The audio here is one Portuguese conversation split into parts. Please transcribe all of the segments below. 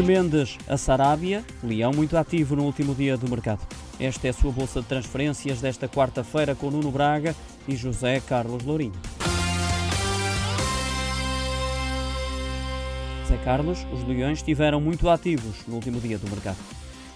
De Mendes a Sarabia, Leão muito ativo no último dia do mercado. Esta é a sua bolsa de transferências desta quarta-feira com Nuno Braga e José Carlos Lourinho. José Carlos, os Leões estiveram muito ativos no último dia do mercado.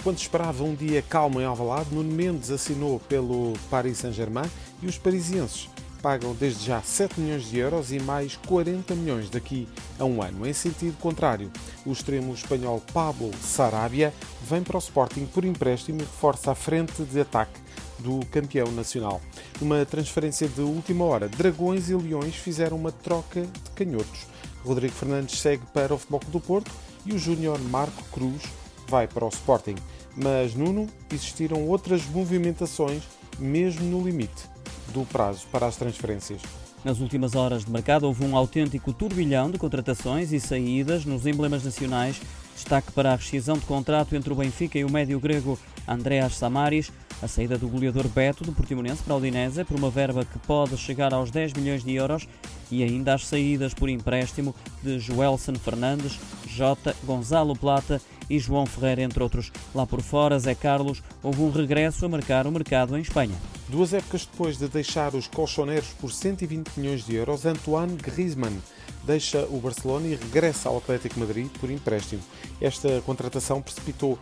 Quando esperava um dia calmo em Alvalade, Nuno Mendes assinou pelo Paris Saint-Germain e os parisienses pagam desde já 7 milhões de euros e mais 40 milhões daqui a um ano. Em sentido contrário, o extremo espanhol Pablo Sarabia vem para o Sporting por empréstimo e reforça a frente de ataque do campeão nacional. Numa transferência de última hora, Dragões e Leões fizeram uma troca de canhotos. Rodrigo Fernandes segue para o Futebol do Porto e o júnior Marco Cruz vai para o Sporting. Mas, Nuno, existiram outras movimentações mesmo no limite do prazo para as transferências. Nas últimas horas de mercado houve um autêntico turbilhão de contratações e saídas nos emblemas nacionais. Destaque para a rescisão de contrato entre o Benfica e o médio grego Andreas Samaris, a saída do goleador Beto do Portimonense para o Udinese por uma verba que pode chegar aos 10 milhões de euros e ainda as saídas por empréstimo de Joelson Fernandes, J. Gonzalo Plata e João Ferreira, entre outros. Lá por fora, Zé Carlos, houve um regresso a marcar o mercado em Espanha. Duas épocas depois de deixar os colchoneiros por 120 milhões de euros, Antoine Griezmann deixa o Barcelona e regressa ao Atlético Madrid por empréstimo. Esta contratação precipitou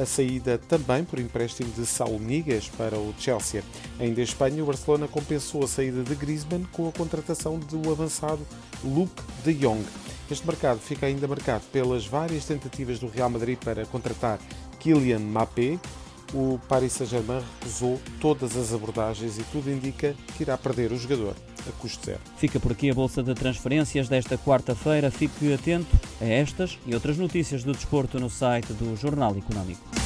a saída também por empréstimo de Saul Niguez para o Chelsea. Ainda em Espanha, o Barcelona compensou a saída de Griezmann com a contratação do avançado Luke de Jong. Este mercado fica ainda marcado pelas várias tentativas do Real Madrid para contratar Kylian Mbappé. O Paris Saint-Germain recusou todas as abordagens e tudo indica que irá perder o jogador a custo zero. Fica por aqui a bolsa de transferências desta quarta-feira. Fique atento a estas e outras notícias do desporto no site do Jornal Económico.